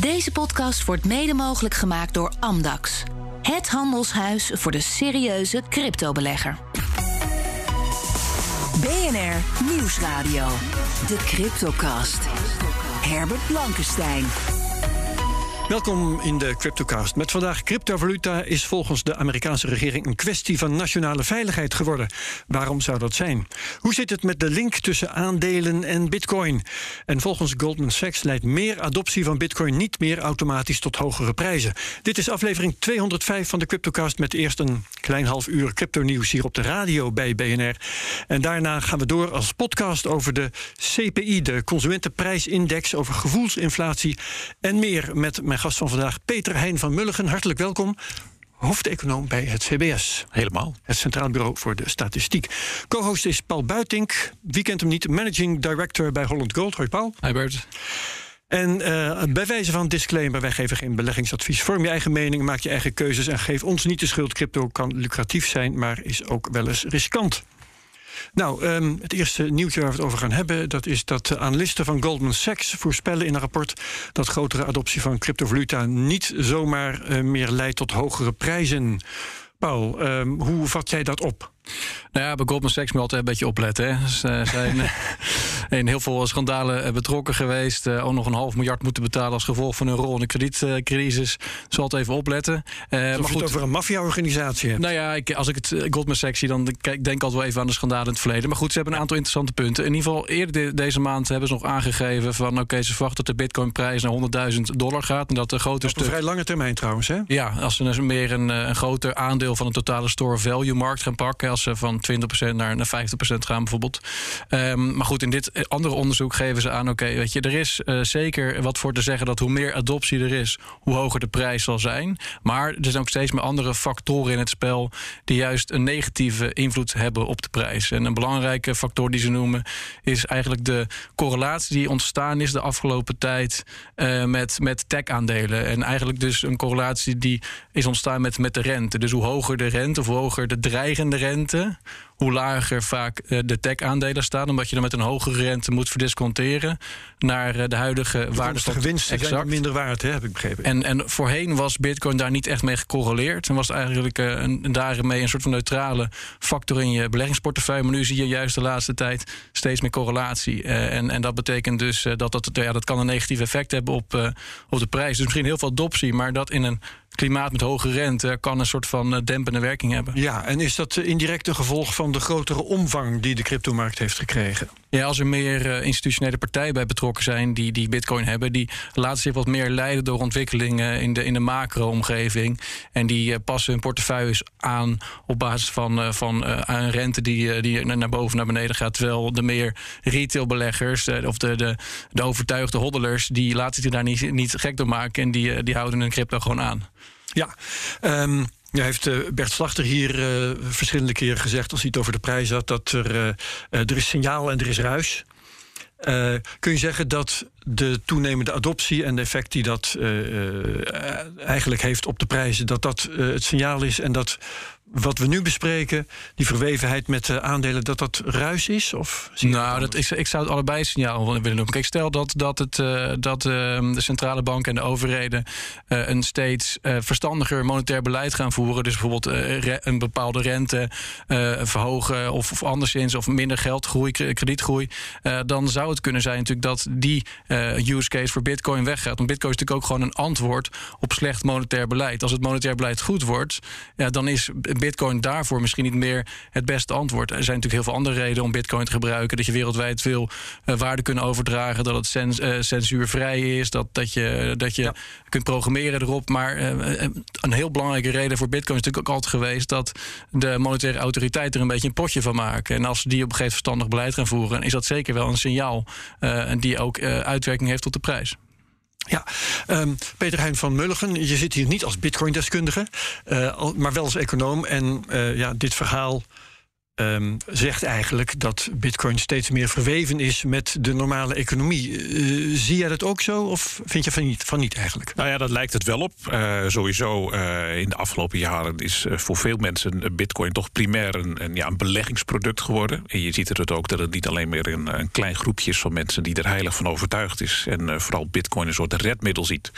Deze podcast wordt mede mogelijk gemaakt door Amdax. Het handelshuis voor de serieuze cryptobelegger. BNR Nieuwsradio. De Cryptocast. Herbert Blankenstein. Welkom in de Cryptocast. Met vandaag cryptovaluta is volgens de Amerikaanse regering een kwestie van nationale veiligheid geworden. Waarom zou dat zijn? Hoe zit het met de link tussen aandelen en bitcoin? En volgens Goldman Sachs leidt meer adoptie van bitcoin niet meer automatisch tot hogere prijzen. Dit is aflevering 205 van de Cryptocast met eerst een klein half uur crypto nieuws hier op de radio bij BNR. En daarna gaan we door als podcast over de CPI, de Consumentenprijsindex, over gevoelsinflatie en meer met gast van vandaag, Peter Heijn van Mulligen. Hartelijk welkom. Hoofdeconoom bij het CBS. Helemaal. Het Centraal Bureau voor de Statistiek. Co-host is Paul Buitink. Wie kent hem niet? Managing Director bij Holland Gold. Hoi Paul. Hi Bert. En uh, bij wijze van disclaimer, wij geven geen beleggingsadvies. Vorm je eigen mening, maak je eigen keuzes en geef ons niet de schuld. Crypto kan lucratief zijn, maar is ook wel eens riskant. Nou, um, het eerste nieuwtje waar we het over gaan hebben... dat is dat analisten van Goldman Sachs voorspellen in een rapport... dat grotere adoptie van cryptovaluta niet zomaar uh, meer leidt tot hogere prijzen. Paul, um, hoe vat jij dat op? Nou ja, bij Goldman Sachs moet altijd een beetje opletten. Hè. Ze zijn in heel veel schandalen betrokken geweest. Uh, ook nog een half miljard moeten betalen als gevolg van hun rol in de kredietcrisis. Zal het even opletten. Uh, maar goed, het over een maffia-organisatie. Nou ja, ik, als ik het Goldman Sachs zie, dan denk ik altijd wel even aan de schandalen in het verleden. Maar goed, ze hebben een aantal interessante punten. In ieder geval, eerder de, deze maand hebben ze nog aangegeven van oké, okay, ze verwachten dat de bitcoinprijs naar 100.000 dollar gaat. En dat de grote Op een vrij lange termijn trouwens, hè? Ja, als ze dus meer een, een groter aandeel van de totale store value markt gaan pakken. Als ze van 20% naar, naar 50% gaan bijvoorbeeld. Um, maar goed, in dit andere onderzoek geven ze aan... oké, weet je, er is uh, zeker wat voor te zeggen... dat hoe meer adoptie er is, hoe hoger de prijs zal zijn. Maar er zijn ook steeds meer andere factoren in het spel... die juist een negatieve invloed hebben op de prijs. En een belangrijke factor die ze noemen... is eigenlijk de correlatie die ontstaan is de afgelopen tijd... Uh, met, met tech-aandelen. En eigenlijk dus een correlatie die is ontstaan met, met de rente. Dus hoe hoger de rente, of hoe hoger de dreigende rente hoe lager vaak de tech-aandelen staan, omdat je dan met een hogere rente moet verdisconteren naar de huidige waarde. De winsten zijn minder waard, hè, heb ik begrepen. En, en voorheen was Bitcoin daar niet echt mee gecorreleerd. En was het eigenlijk een, daarmee een soort van neutrale factor in je beleggingsportefeuille. Maar nu zie je juist de laatste tijd steeds meer correlatie. En, en dat betekent dus dat dat, ja, dat kan een negatief effect hebben op, op de prijs. Dus misschien heel veel adoptie, maar dat in een klimaat met hoge rente kan een soort van dempende werking hebben. Ja, en is dat indirect een gevolg van de grotere omvang die de cryptomarkt heeft gekregen? Ja, als er meer uh, institutionele partijen bij betrokken zijn die, die bitcoin hebben, die laten zich wat meer leiden door ontwikkelingen in de, in de macro-omgeving. En die uh, passen hun portefeuilles aan op basis van, uh, van een rente die, die naar boven naar beneden gaat. Terwijl de meer retailbeleggers of de, de, de overtuigde hoddelers, die laten zich daar niet, niet gek door maken en die, die houden hun crypto gewoon aan. Ja, um heeft uh, Bert Slachter hier uh, verschillende keren gezegd, als hij het over de prijs had, dat er, uh, er is signaal en er is ruis. kun je zeggen dat de toenemende adoptie en de effect die dat eigenlijk heeft op de prijzen, dat dat het signaal is en dat wat we nu bespreken, die verwevenheid met de aandelen, dat dat ruis is? Of nou, dat, ik, ik zou het allebei signaal willen noemen. Kijk, stel dat, dat, het, uh, dat uh, de centrale bank en de overheden uh, een steeds verstandiger monetair beleid gaan voeren. Dus bijvoorbeeld een bepaalde rente verhogen of, of anderszins, of minder geldgroei, kredietgroei. dan zou het kunnen zijn natuurlijk dat die use case voor Bitcoin weggaat. Want Bitcoin is natuurlijk ook gewoon een antwoord op slecht monetair beleid. Als het monetair beleid goed wordt, ja, dan is Bitcoin daarvoor misschien niet meer het beste antwoord. Er zijn natuurlijk heel veel andere redenen om Bitcoin te gebruiken. Dat je wereldwijd veel uh, waarde kunt overdragen. Dat het cens, uh, censuurvrij is. Dat, dat je, dat je ja. kunt programmeren erop. Maar uh, een heel belangrijke reden voor Bitcoin is natuurlijk ook altijd geweest dat de monetaire autoriteit er een beetje een potje van maken. En als die op een gegeven verstandig beleid gaan voeren, is dat zeker wel een signaal. die ook uitwerking heeft op de prijs. Ja, um, Peter Hein van Mulligen, je zit hier niet als bitcoin-deskundige, uh, maar wel als econoom. En uh, ja, dit verhaal ehm, zegt eigenlijk dat Bitcoin steeds meer verweven is met de normale economie. Uh, zie jij dat ook zo of vind je van niet, van niet eigenlijk? Nou ja, dat lijkt het wel op. Uh, sowieso uh, in de afgelopen jaren is voor veel mensen Bitcoin toch primair een, een, ja, een beleggingsproduct geworden. En je ziet het ook dat het niet alleen meer een, een klein groepje is van mensen die er heilig van overtuigd is. En vooral Bitcoin een soort redmiddel ziet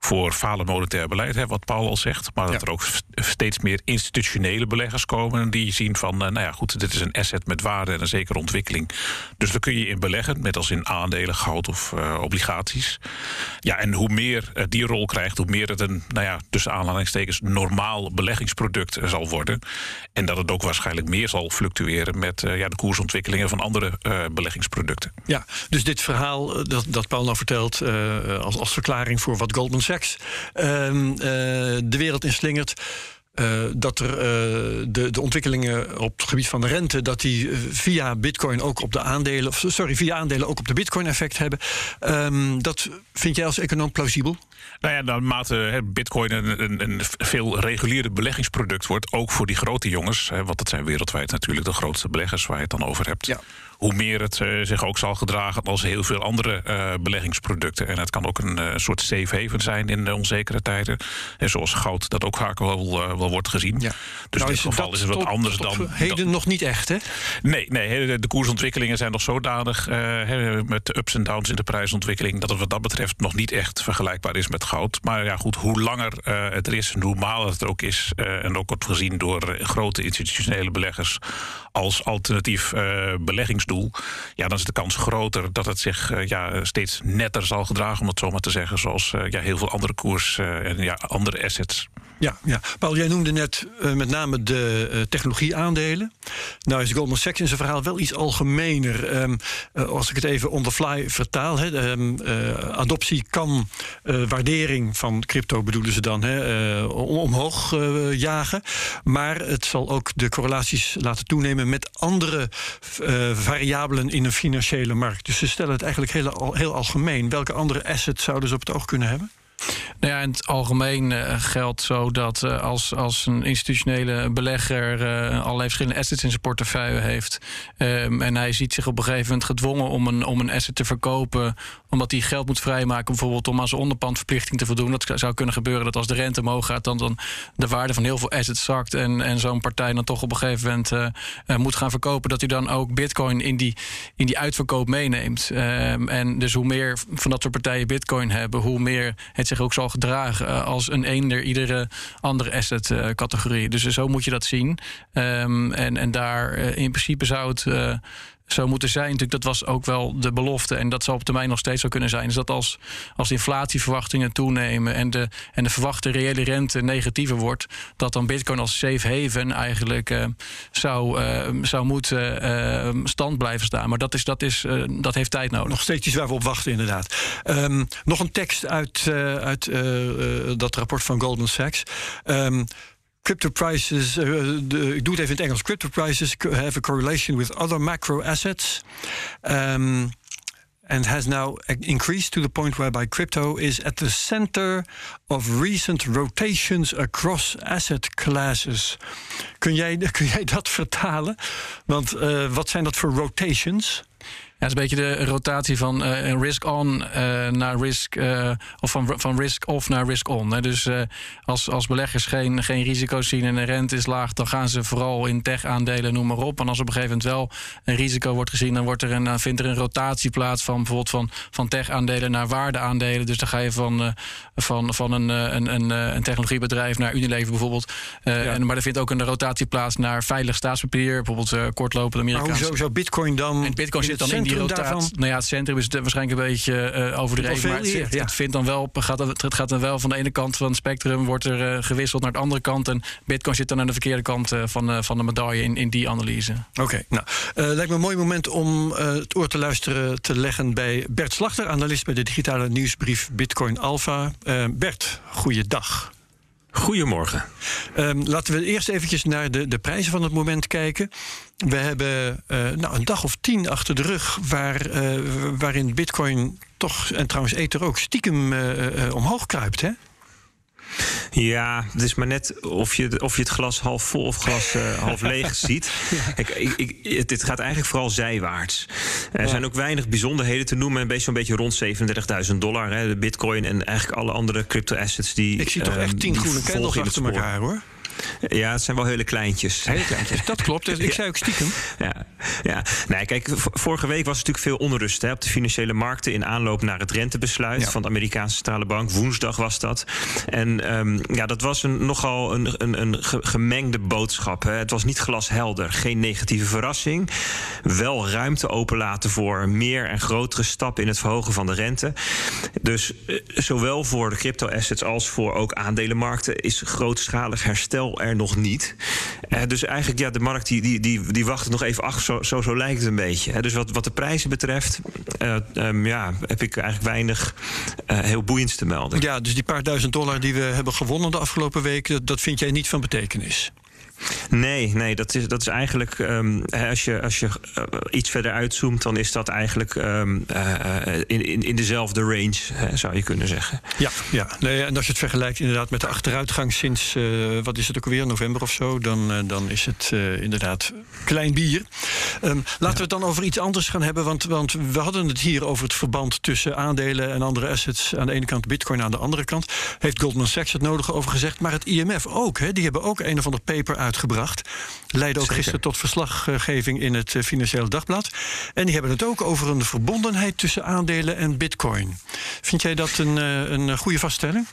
voor falen monetair beleid, hè, wat Paul al zegt. Maar dat er ook steeds meer institutionele beleggers komen die zien van, uh, nou ja, goed, dit is een asset met waarde en een zekere ontwikkeling. Dus daar kun je in beleggen, net als in aandelen, goud of uh, obligaties. Ja, en hoe meer uh, die rol krijgt, hoe meer het een, nou ja, tussen aanhalingstekens, normaal beleggingsproduct zal worden. En dat het ook waarschijnlijk meer zal fluctueren met ja, de koersontwikkelingen van andere beleggingsproducten. Ja, dus dit verhaal dat, dat Paul nou vertelt als, als verklaring voor wat Goldman Sachs ehm, de wereld inslingert. Uh, dat er uh, de, de ontwikkelingen op het gebied van de rente, dat die via bitcoin ook op de aandelen, of sorry, via aandelen ook op de bitcoin effect hebben. Um, dat vind jij als econoom plausibel? Nou ja, naarmate bitcoin een, een, een, veel reguliere beleggingsproduct wordt, ook voor die grote jongens, hè, want dat zijn wereldwijd natuurlijk de grootste beleggers waar je het dan over hebt. Ja hoe meer het uh, zich ook zal gedragen als heel veel andere uh, beleggingsproducten. En het kan ook een uh, soort safe haven zijn in de onzekere tijden. En zoals goud, dat ook vaak wel, wel wordt gezien. Ja. Dus nou, in dit geval is het wat anders dan. Heden dan, nog niet echt, hè? Nee, nee de, koersontwikkelingen zijn nog zodanig met de ups en downs in de prijsontwikkeling. dat het wat dat betreft nog niet echt vergelijkbaar is met goud. Maar ja, goed, hoe langer het er is en hoe maler het er ook is. en ook wordt gezien door grote institutionele beleggers als alternatief ja, dan is de kans groter dat het zich uh, ja, steeds netter zal gedragen, om het zo maar te zeggen, zoals uh, ja, heel veel andere koers uh, en ja, andere assets. Ja, ja. Paul, jij noemde net met name de technologieaandelen. Nou is Goldman Sachs in zijn verhaal wel iets algemener. Um, als ik het even on the fly vertaal. Hè, um, adoptie kan waardering van crypto, bedoelen ze dan, omhoog jagen. Maar het zal ook de correlaties laten toenemen met andere variabelen in een financiële markt. Dus ze stellen het eigenlijk heel, heel algemeen. Welke andere assets zouden ze op het oog kunnen hebben? Nou ja, in het algemeen uh, geldt zo dat uh, als, als een institutionele belegger uh, allerlei verschillende assets in zijn portefeuille heeft. Um, en hij ziet zich op een gegeven moment gedwongen om een, om een asset te verkopen. Omdat hij geld moet vrijmaken, bijvoorbeeld om aan zijn onderpandverplichting te voldoen. Dat zou kunnen gebeuren dat als de rente omhoog gaat, dan, dan de waarde van heel veel assets zakt. En, en zo'n partij dan toch op een gegeven moment moet gaan verkopen. Dat hij dan ook bitcoin in die, in die uitverkoop meeneemt. Um, en dus hoe meer van dat soort partijen bitcoin hebben, hoe meer het zich ook zal gedragen eh, als een eender iedere andere asset-categorie. dus zo moet je dat zien. Um, en, en daar eh, in principe zou het zou moeten zijn. Natuurlijk, dat was ook wel de belofte. En dat zal op termijn nog steeds zo kunnen zijn. Is dat als, als inflatieverwachtingen toenemen en de, en de verwachte reële rente negatiever wordt, dat dan Bitcoin als safe haven eigenlijk uh, zou, uh, zou moeten uh, stand blijven staan. Maar dat, is, dat, is, dat heeft tijd nodig. Nog steeds iets waar we op wachten, inderdaad. Um, nog een tekst uit, uit dat rapport van Goldman Sachs. Um, crypto prices, de, ik doe het even in het Engels. Crypto prices have a correlation with other macro assets. Um, and has now increased to the point whereby crypto is at the center of recent rotations across asset classes. Kun jij, kun jij dat vertalen? Want uh, wat zijn dat voor rotations? Ja, het is een beetje de rotatie van uh, risk on uh, naar risk uh, of van, van risk off naar risk on. Hè. Dus als, als beleggers geen, geen risico's zien en de rente is laag, dan gaan ze vooral in tech-aandelen, noem maar op. En als op een gegeven moment wel een risico wordt gezien, dan, wordt er een, dan vindt er een rotatie plaats van bijvoorbeeld van, van tech-aandelen naar waardeaandelen. Dus dan ga je van, van, van een, een, een, een technologiebedrijf naar Unilever bijvoorbeeld. Ja. en, maar er vindt ook een rotatie plaats naar veilig staatspapier, bijvoorbeeld kortlopende Amerikaanse. Maar hoezo zou Bitcoin dan? En Bitcoin zit dan in Nou ja, het centrum is waarschijnlijk een beetje uh, overdreven. Maar het, het, het, vindt dan wel, gaat, het gaat dan wel van de ene kant van het spectrum wordt er uh, gewisseld naar de andere kant. En Bitcoin zit dan aan de verkeerde kant uh, van, van de medaille in, in die analyse. Oké, okay, nou, lijkt me een mooi moment om het oor te luisteren te leggen bij Bert Slachter, analist bij de digitale nieuwsbrief Bitcoin Alpha. Bert, goeiedag. Goedemorgen. Um, laten we eerst eventjes naar de, de prijzen van het moment kijken. We hebben uh, nou, een dag of tien achter de rug waar, uh, waarin bitcoin toch, en trouwens Ether ook, stiekem uh, omhoog kruipt. Hè? Ja, het is maar net of je, of je het glas half vol of glas uh, half leeg ziet. Kijk, ik, ik, dit gaat eigenlijk vooral zijwaarts. Er zijn ook weinig bijzonderheden te noemen. Een beetje zo'n beetje rond 37.000 dollar. Hè, de bitcoin en eigenlijk alle andere crypto-assets die. Ik zie toch echt ehm, tien groene candles achter elkaar hoor. Ja, het zijn wel hele kleintjes. Hele kleintjes, dat klopt. Ik zei ook stiekem. Ja, ja. Nee, kijk, vorige week was er natuurlijk veel onrust hè, op de financiële markten... in aanloop naar het rentebesluit van de Amerikaanse Centrale Bank. Woensdag was dat. En um, ja, dat was een, nogal een, een, een gemengde boodschap. Hè. Het was niet glashelder. Geen negatieve verrassing. Wel ruimte openlaten voor meer en grotere stappen... in het verhogen van de rente. Dus eh, zowel voor de crypto-assets als voor ook aandelenmarkten... is grootschalig herstel er nog niet. Uh, dus eigenlijk, ja, de markt die, die, die, die wacht nog even af. Zo, zo, zo lijkt het een beetje. Dus wat, wat de prijzen betreft, uh, um, ja, heb ik eigenlijk weinig uh, heel boeiends te melden. Ja, dus die paar duizend dollar die we hebben gewonnen de afgelopen week, dat vind jij niet van betekenis? Nee, nee dat, is, dat is eigenlijk. Um, als je, als je uh, iets verder uitzoomt, dan is dat eigenlijk um, uh, in, in, in dezelfde range, uh, zou je kunnen zeggen. Ja, ja. Nee, en als je het vergelijkt inderdaad met de achteruitgang sinds, wat is het ook alweer, november of zo, dan, dan is het inderdaad klein bier. Um, laten we het dan over iets anders gaan hebben, want, want we hadden het hier over het verband tussen aandelen en andere assets. Aan de ene kant Bitcoin, aan de andere kant. Heeft Goldman Sachs het nodige over gezegd, maar het IMF ook. Hè, die hebben ook een of ander paper uit uitgebracht. Leidde ook Zeker. gisteren tot verslaggeving in het eh, Financiële Dagblad. En die hebben het ook over een verbondenheid tussen aandelen en bitcoin. Vind jij dat een, eh, een goede vaststelling?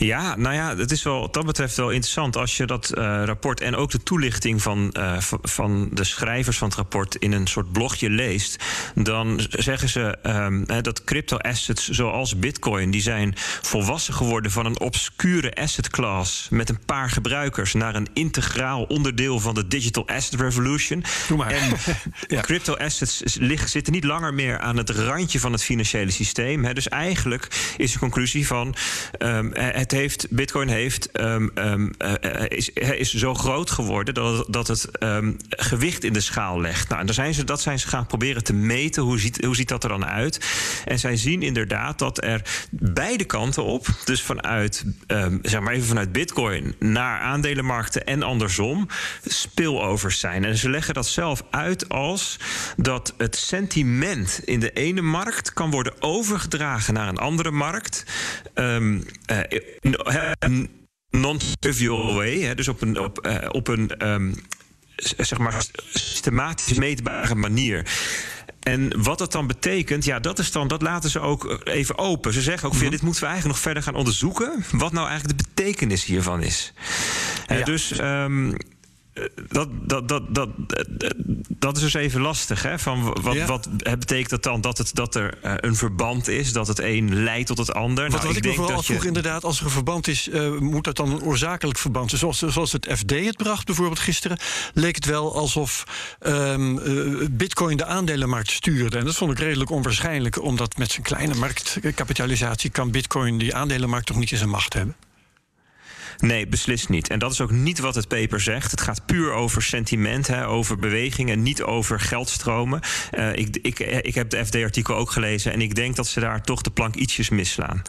Ja, nou ja, het is wel wat dat betreft wel interessant als je dat uh, rapport en ook de toelichting van, uh, van de schrijvers van het rapport in een soort blogje leest. Dan zeggen ze um, dat crypto assets zoals Bitcoin, die zijn volwassen geworden van een obscure asset class met een paar gebruikers naar een integraal onderdeel van de digital asset revolution. En ja. crypto assets liggen, zitten niet langer meer aan het randje van het financiële systeem. Hè. Dus eigenlijk is de conclusie van um, het het heeft, Bitcoin heeft, um, um, uh, is, is zo groot geworden dat, dat het um, gewicht in de schaal legt. Nou, en dan zijn ze, dat zijn ze gaan proberen te meten. Hoe ziet, hoe ziet dat er dan uit? En zij zien inderdaad dat er beide kanten op, dus vanuit, zeg maar even vanuit Bitcoin naar aandelenmarkten en andersom, spillovers zijn. En ze leggen dat zelf uit als dat het sentiment in de ene markt kan worden overgedragen naar een andere markt. Uh, non-trivial way, hè, dus op een, op, uh, op een um, zeg maar systematisch meetbare manier. En wat dat dan betekent, ja, dat, is dan, dat laten ze ook even open. Ze zeggen ook, -hmm. dit moeten we eigenlijk nog verder gaan onderzoeken. Wat nou eigenlijk de betekenis hiervan is. Ja. Dus um, dat, dat, dat, dat, dat is dus even lastig. Hè? Van wat, ja. wat betekent dat dan dat, het, dat er uh, een verband is, dat het een leidt tot het ander? Wat, nou, wat ik, me vooral afvroeg, je... inderdaad, als er een verband is, uh, moet dat dan een oorzakelijk verband zijn? Zoals, zoals het FD het bracht bijvoorbeeld gisteren, leek het wel alsof um, uh, Bitcoin de aandelenmarkt stuurde. En dat vond ik redelijk onwaarschijnlijk, omdat met zijn kleine marktkapitalisatie kan Bitcoin die aandelenmarkt toch niet in zijn macht hebben. Nee, beslist niet. En dat is ook niet wat het paper zegt. Het gaat puur over sentiment, hè, over beweging en niet over geldstromen. Uh, ik, ik, ik heb de FD-artikel ook gelezen en ik denk dat ze daar toch de plank ietsjes misslaan.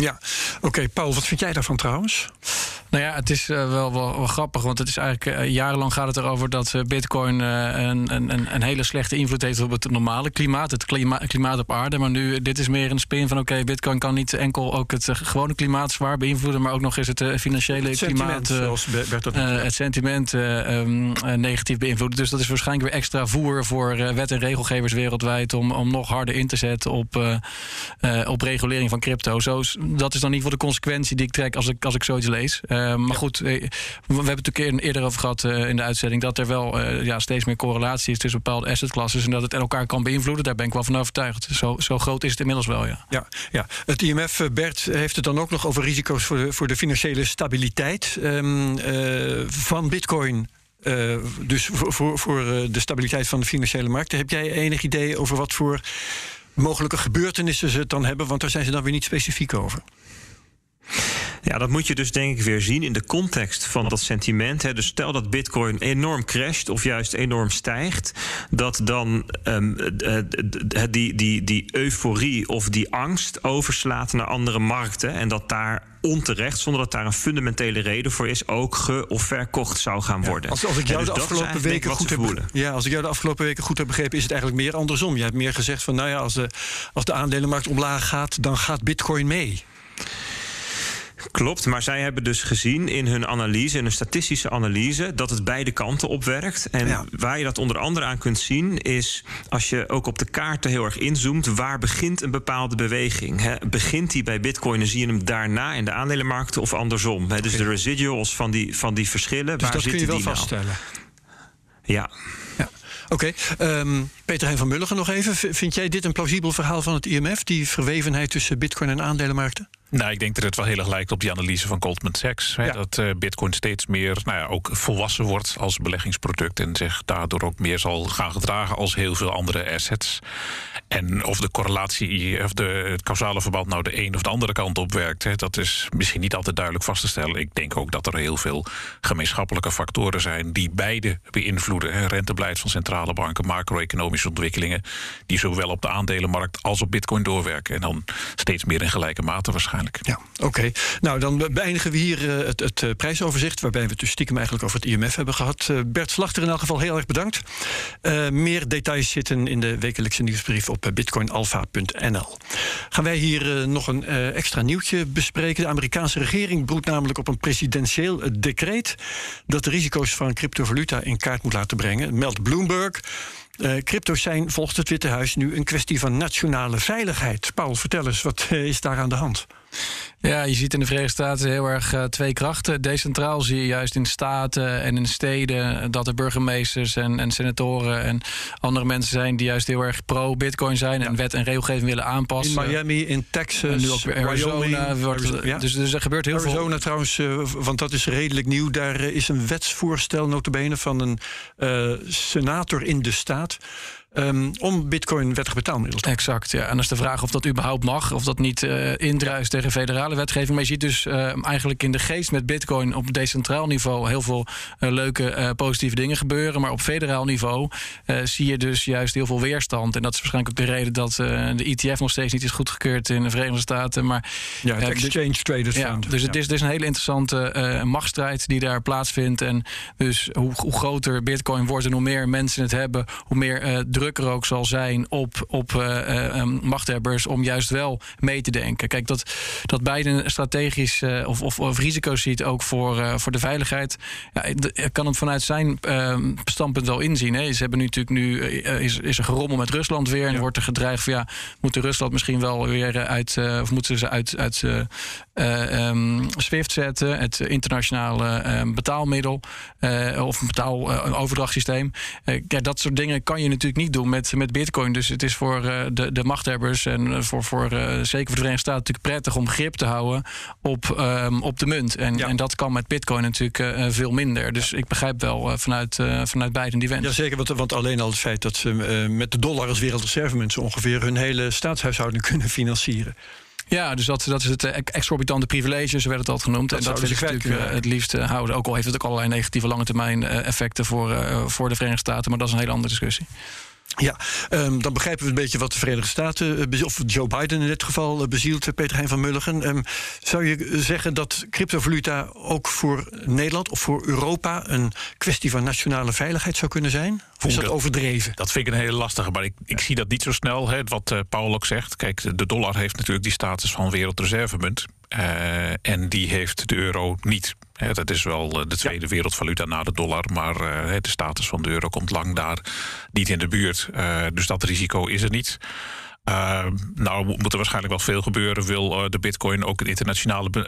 Ja, oké. Okay, Paul, wat vind jij daarvan trouwens? Nou ja, het is uh, wel, wel, wel, grappig, want het is eigenlijk uh, jarenlang gaat het erover dat uh, Bitcoin een, een, een, hele slechte invloed heeft op het normale klimaat, het klima klimaat op aarde. Maar nu, dit is meer een spin van: oké, okay, Bitcoin kan niet enkel ook het gewone klimaat zwaar beïnvloeden, maar ook nog eens het financiële het klimaat, het sentiment um, negatief beïnvloeden. Dus dat is waarschijnlijk weer extra voer voor wet- en regelgevers wereldwijd om, om nog harder in te zetten op, op regulering van crypto. Zo, dat is dan ieder geval de consequentie die ik trek als ik, als ik zoiets lees. Uh, maar ja. goed, we hebben het een eerder over gehad uh, in de uitzending dat er wel ja, steeds meer correlatie is tussen bepaalde assetklassen en dat het elkaar kan beïnvloeden. Daar ben ik wel van overtuigd. Zo, zo groot is het inmiddels wel, ja. Ja, ja. Het IMF, Bert, heeft het dan ook nog over risico's voor de, voor de financiële stabiliteit um, van Bitcoin. Uh, dus voor, voor, voor de stabiliteit van de financiële markten. Heb jij enig idee over wat voor mogelijke gebeurtenissen ze het dan hebben? Want daar zijn ze dan weer niet specifiek over. Ja, dat moet je dus denk ik weer zien in de context van dat sentiment. Hè. Dus stel dat Bitcoin enorm crasht of juist enorm stijgt, dat dan um, die, die, die euforie of die angst overslaat naar andere markten en dat daar onterecht, zonder dat daar een fundamentele reden voor is, ook ge- of verkocht zou gaan worden. als, als ik jou de dus is afgelopen weken goed heb, voelen. ja, als ik jou de afgelopen weken goed heb begrepen, is het eigenlijk meer andersom. Je hebt meer gezegd van, nou ja, als de, als de aandelenmarkt omlaag gaat, dan gaat Bitcoin mee. Klopt, maar zij hebben dus gezien in hun analyse, in hun statistische analyse, dat het beide kanten opwerkt. En Ja. waar je dat onder andere aan kunt zien, is als je ook op de kaarten heel erg inzoomt, waar begint een bepaalde beweging? Hè? Begint die bij Bitcoin en zie je hem daarna in de aandelenmarkten of andersom? Hè? Dus de residuals van die, van die verschillen, Dus waar dat kun je zitten wel die nou? vaststellen. Ja. Ja. Oké, ehm, Peter Hein van Mulligen nog even. V- Vind jij dit een plausibel verhaal van het IMF, die verwevenheid tussen Bitcoin en aandelenmarkten? Nou, ik denk dat het wel heel erg lijkt op die analyse van Goldman Sachs. Hè, Ja. Dat eh, Bitcoin steeds meer nou ja, ook volwassen wordt als beleggingsproduct. En zich daardoor ook meer zal gaan gedragen als heel veel andere assets. En of de correlatie, of de, het causale verband nou de een of de andere kant op werkt, hè, dat is misschien niet altijd duidelijk vast te stellen. Ik denk ook dat er heel veel gemeenschappelijke factoren zijn die beide beïnvloeden. Hè. Rentebeleid van centrale banken, macro-economische ontwikkelingen, die zowel op de aandelenmarkt als op Bitcoin doorwerken. En dan steeds meer in gelijke mate waarschijnlijk. Ja, oké. Nou, dan beëindigen we hier eh, het, het eh, prijsoverzicht... waarbij we het dus stiekem eigenlijk over het IMF hebben gehad. Eh, Bert Slachter in elk geval heel erg bedankt. Meer details zitten in de wekelijkse nieuwsbrief op bitcoinalpha.nl. Gaan wij hier nog een extra nieuwtje bespreken. De Amerikaanse regering broedt namelijk op een presidentieel decreet... dat de risico's van cryptovaluta in kaart moet laten brengen, meldt Bloomberg... Crypto's zijn volgens het Witte Huis nu een kwestie van nationale veiligheid. Paul, vertel eens, wat is daar aan de hand? Ja, je ziet in de Verenigde Staten heel erg eh, twee krachten. Decentraal zie je juist in staten en in steden dat er burgemeesters en, en senatoren en andere mensen zijn die juist heel erg pro-Bitcoin zijn en wet en regelgeving willen In aanpassen. Miami, in Texas, en nu ook weer Arizona. Wyoming, wordt- Arizona, ja. dus, dus er gebeurt heel Arizona veel. trouwens, eh, want dat is redelijk nieuw. Daar eh, is een wetsvoorstel notabene van een senator in de staat... ehm, om bitcoin wettig betaalmiddel Exact, ja. En dan is de vraag of dat überhaupt mag, of dat niet eh indruist tegen federale wetgeving. Maar je ziet dus eh, eigenlijk in de geest met Bitcoin op decentraal niveau heel veel eh, leuke eh, positieve dingen gebeuren. Maar op federaal niveau zie je dus juist heel veel weerstand. En dat is waarschijnlijk ook de reden dat de ETF nog steeds niet is goedgekeurd in de Verenigde Staten. Maar Ja, het dit- Exchange Traded ja, Fund. dus het Ja. is, het is een hele interessante machtsstrijd die daar plaatsvindt. En dus hoe, hoe groter Bitcoin wordt en hoe meer mensen het hebben, hoe meer eh, druk er ook zal zijn op, op eh, eh, ehm, machthebbers om juist wel mee te denken. Kijk, dat, dat Biden strategisch eh, of, of, of risico's ziet ook voor, voor de veiligheid. Ja, kan het vanuit zijn ehm, standpunt wel inzien. Hè. Ze hebben nu natuurlijk nu is, is er gerommel met Rusland weer. En Ja. wordt er gedreigd van ja, moeten Rusland misschien wel weer uit, of moeten ze uit, uit ehm, SWIFT zetten, het internationale betaalmiddel of. Eh, ja, dat soort dingen kan je natuurlijk niet doen met, met Bitcoin. Dus het is voor eh, de, de machthebbers en eh, voor, voor eh, zeker voor de Verenigde Staten natuurlijk prettig om grip te houden op, ehm, op de munt. En, Ja. en dat kan met Bitcoin natuurlijk veel minder. Dus ik begrijp wel vanuit, vanuit beiden die wens. Jazeker, want, want alleen al het feit dat ze met de dollar als wereldreservemunt zo ongeveer hun hele staatshuishouding kunnen financieren. Ja, dus dat, dat is het exorbitante privilege, zo werd het altijd genoemd. Dat en dat wil ik natuurlijk het liefst houden. Ook al heeft het ook allerlei negatieve lange termijn effecten voor, voor de Verenigde Staten. Maar dat is een hele andere discussie. Ja, ehm, dan begrijpen we een beetje wat de Verenigde Staten, eh, of Joe Biden in dit geval, eh, bezielt, eh, Peter Hein van Mulligen. Ehm, zou je zeggen dat cryptovaluta ook voor Nederland of voor Europa een kwestie van nationale veiligheid zou kunnen zijn? Of is dat dat- overdreven? Dat vind ik een hele lastige, maar ik, ik zie dat niet zo snel. Hè, wat Paul ook zegt. Kijk, de dollar heeft natuurlijk die status van wereldreservemunt. Eh, en die heeft de euro niet. Dat is wel eh, de tweede wereldvaluta na de dollar. Maar eh, de status van de euro komt lang daar niet in de buurt. Dus dat risico is er niet. Uh, nou mo- moet er waarschijnlijk wel veel gebeuren. Wil eh, de bitcoin ook het internationale be-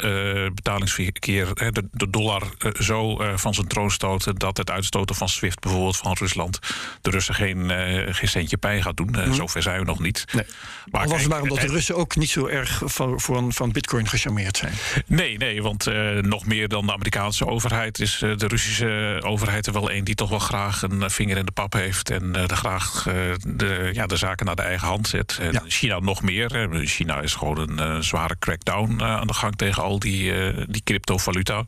eh, betalingsverkeer... eh, de, de dollar eh, zo van zijn troon stoten... dat het uitstoten van SWIFT bijvoorbeeld van Rusland... de Russen geen, geen centje pijn gaat doen. Eh, Zover zijn we nog niet. Nee. Maar Al was het maar omdat de Russen ook niet zo erg van, van, van bitcoin gecharmeerd zijn. Nee, nee, want nog meer dan de Amerikaanse overheid is de Russische overheid er wel een die toch wel graag een vinger in de pap heeft en graag de, ja, de zaken naar de eigen hand zet. Eh, En China nog meer. China is gewoon een zware crackdown aan de gang tegen al die, die cryptovaluta.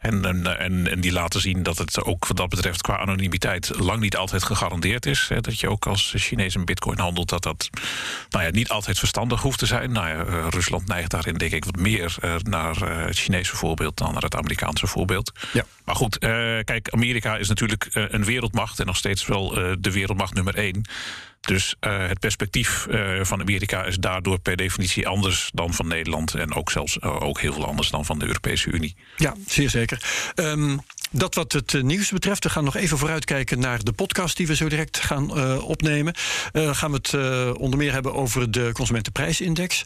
En, en, en, die laten zien dat het ook wat dat betreft qua anonimiteit lang niet altijd gegarandeerd is. Hè, dat je ook als Chinees een bitcoin handelt, dat dat nou ja, niet altijd verstandig hoeft te zijn. Nou ja, eh, Rusland neigt daarin denk ik wat meer naar het Chinese voorbeeld dan naar het Amerikaanse voorbeeld. Ja. Maar goed, kijk, Amerika is natuurlijk een wereldmacht en nog steeds wel de wereldmacht nummer één. Dus uh, het perspectief uh, van Amerika is daardoor per definitie anders dan van Nederland. En ook zelfs uh, ook heel veel anders dan van de Europese Unie. Ja, zeer zeker. Um, dat wat het nieuws betreft. We gaan nog even vooruitkijken naar de podcast die we zo direct gaan uh, opnemen. Uh, gaan we het onder meer hebben over de consumentenprijsindex.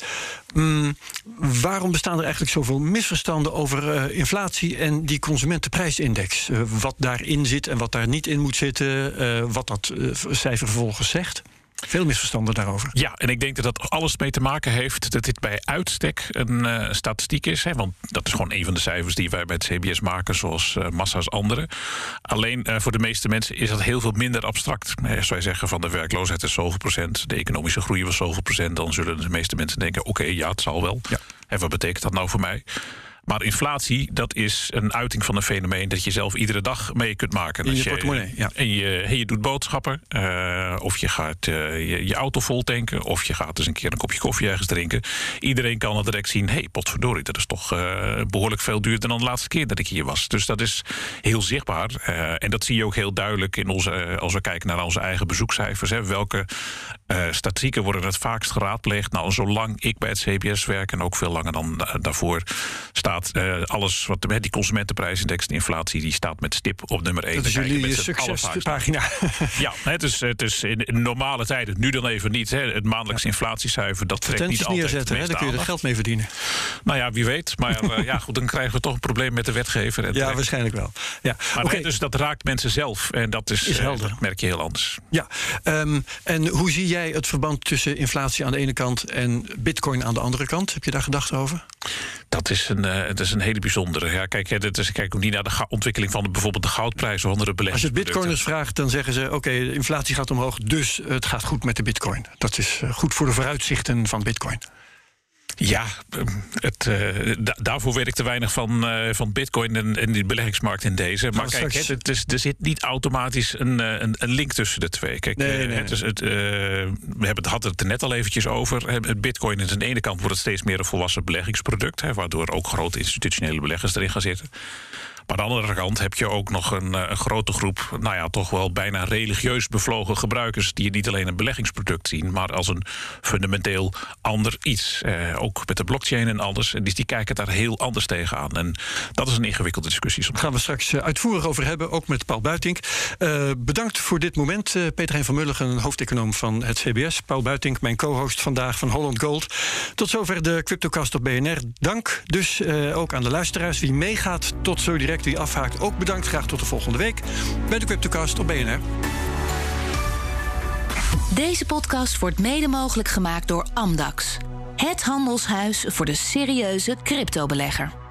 Um, waarom bestaan er eigenlijk zoveel misverstanden over inflatie en die consumentenprijsindex? wat daarin zit en wat daar niet in moet zitten. wat dat cijfer vervolgens zegt. Veel misverstanden daarover. Ja, en ik denk dat dat alles mee te maken heeft dat dit bij uitstek een uh, statistiek is. Hè, want dat is gewoon een van de cijfers die wij bij het CBS maken, zoals uh, massa's andere. Alleen uh, voor de meeste mensen is dat heel veel minder abstract. Als wij zeggen van de werkloosheid is zoveel procent, de economische groei was zoveel procent, dan zullen de meeste mensen denken: oké, okay, ja, het zal wel. Ja. En wat betekent dat nou voor mij? Maar inflatie, dat is een uiting van een fenomeen dat je zelf iedere dag mee kunt maken. In je, portemonnee, ja. En je, je doet boodschappen, uh, of je gaat uh, je, je, auto vol tanken, of je gaat eens een keer een kopje koffie ergens drinken. Iedereen kan het direct zien, hé, hey, potverdorie, dat is toch uh, behoorlijk veel duurder dan de laatste keer dat ik hier was. Dus dat is heel zichtbaar. en dat zie je ook heel duidelijk in onze, als we kijken naar onze eigen bezoekcijfers. Hè, welke statistieken worden het vaakst geraadpleegd? Nou, zolang ik bij het CBS werk en ook veel langer dan daarvoor staat uh, alles wat die consumentenprijsindex, de inflatie, die staat met stip op nummer 1. Dat is jullie succespagina. ja, het is, het is in normale tijden, nu dan even niet. Hè, het maandelijks inflatiecijfer, dat trekt niet altijd neerzetten, hè, daar kun je er geld mee verdienen. Nou ja, wie weet. Maar uh, ja, goed, dan krijgen we toch een probleem met de wetgever. En ja, waarschijnlijk wel. Ja. Maar okay. dus dat raakt mensen zelf. En dat is, is helder. Merk je heel anders. Ja, um, en hoe zie jij het verband tussen inflatie aan de ene kant en bitcoin aan de andere kant? Heb je daar gedachten over? Dat is een, uh, dat is een hele bijzondere. Ja, kijk, dat is, kijk ook niet naar de ontwikkeling van de, bijvoorbeeld de goudprijs of andere beleggingen. Als je bitcoiners vraagt, dan zeggen ze: oké, de inflatie gaat omhoog, dus het gaat goed met de bitcoin. Dat is uh, goed voor de vooruitzichten van bitcoin. Ja, het, uh, da daarvoor weet ik te weinig van, uh, van bitcoin en, en die beleggingsmarkt in deze. Maar kijk, straks... het, is, er zit niet automatisch een, een, een, link tussen de twee. Kijk, nee, nee, het is het, uh, we hebben, hadden het er net al eventjes over. Het bitcoin is aan de ene kant wordt het steeds meer een volwassen beleggingsproduct. Hè, waardoor ook grote institutionele beleggers erin gaan zitten. Aan de andere kant heb je ook nog een, een, grote groep, nou ja, toch wel bijna religieus bevlogen gebruikers. die niet alleen een beleggingsproduct zien, maar als een fundamenteel ander iets. Eh, ook met de blockchain en alles. En dus die kijken daar heel anders tegenaan. En dat is een ingewikkelde discussie. Daar gaan we straks uitvoerig over hebben, ook met Paul Buitink. Uh, bedankt voor dit moment, Peter Hein van Mulligen, hoofdeconoom van het CBS. Paul Buitink, mijn co-host vandaag van Holland Gold. Tot zover de CryptoCast op BNR. Dank dus ook aan de luisteraars. Wie meegaat tot zo direct wie afhaakt, ook bedankt. Graag tot de volgende week bij de Cryptocast op BNR. Deze podcast wordt mede mogelijk gemaakt door Amdax. Het handelshuis voor de serieuze cryptobelegger.